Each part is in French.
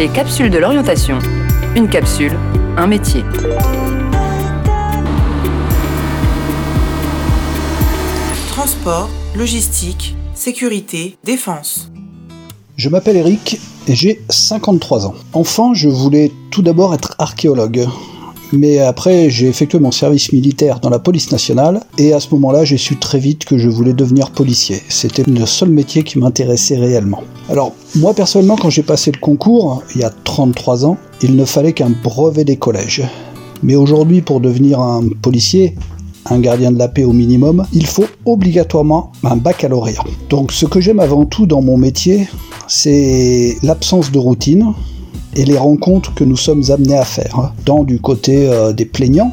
Les capsules de l'orientation. Une capsule, un métier. Transport, logistique, sécurité, défense. Je m'appelle Eric et j'ai 53 ans. Enfant, je voulais tout d'abord être archéologue. Mais après, j'ai effectué mon service militaire dans la police nationale, et à ce moment-là, j'ai su très vite que je voulais devenir policier. C'était le seul métier qui m'intéressait réellement. Alors, moi personnellement, quand j'ai passé le concours, il y a 33 ans, il ne fallait qu'un brevet des collèges. Mais aujourd'hui, pour devenir un policier, un gardien de la paix au minimum, il faut obligatoirement un baccalauréat. Donc ce que j'aime avant tout dans mon métier, c'est l'absence de routine, et les rencontres que nous sommes amenés à faire, hein, tant du côté euh, des plaignants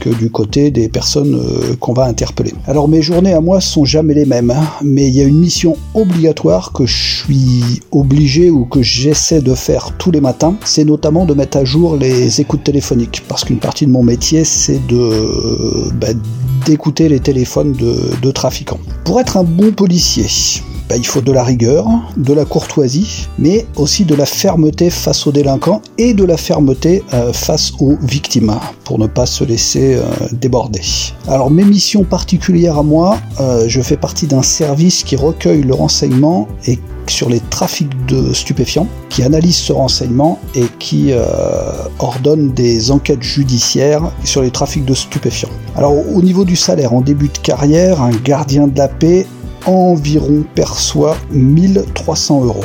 que du côté des personnes euh, qu'on va interpeller. Alors mes journées à moi sont jamais les mêmes, hein, mais il y a une mission obligatoire que je suis obligé ou que j'essaie de faire tous les matins, c'est notamment de mettre à jour les écoutes téléphoniques, parce qu'une partie de mon métier c'est de bah, d'écouter les téléphones de trafiquants. Pour être un bon policier, bah, il faut de la rigueur, de la courtoisie, mais aussi de la fermeté face aux délinquants et de la fermeté euh, face aux victimes, pour ne pas se laisser euh, déborder. Alors mes missions particulières à moi, euh, je fais partie d'un service qui recueille le renseignement et sur les trafics de stupéfiants, qui analyse ce renseignement et qui ordonne des enquêtes judiciaires sur les trafics de stupéfiants. Alors au niveau du salaire, en début de carrière, un gardien de la paix environ perçoit 1300 euros.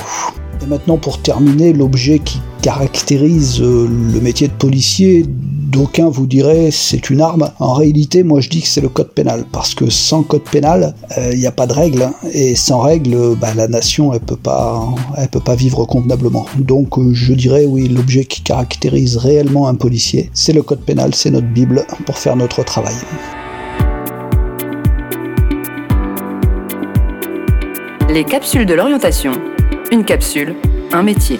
Et maintenant pour terminer, l'objet qui caractérise euh, le métier de policier, d'aucuns vous diraient c'est une arme. En réalité, moi je dis que c'est le code pénal, parce que sans code pénal, il euh, n'y a pas de règles, hein. et sans règles, bah, la nation elle peut pas, peut pas vivre convenablement. Donc euh, je dirais oui, l'objet qui caractérise réellement un policier, c'est le code pénal, c'est notre bible pour faire notre travail. Les capsules de l'orientation. Une capsule, un métier.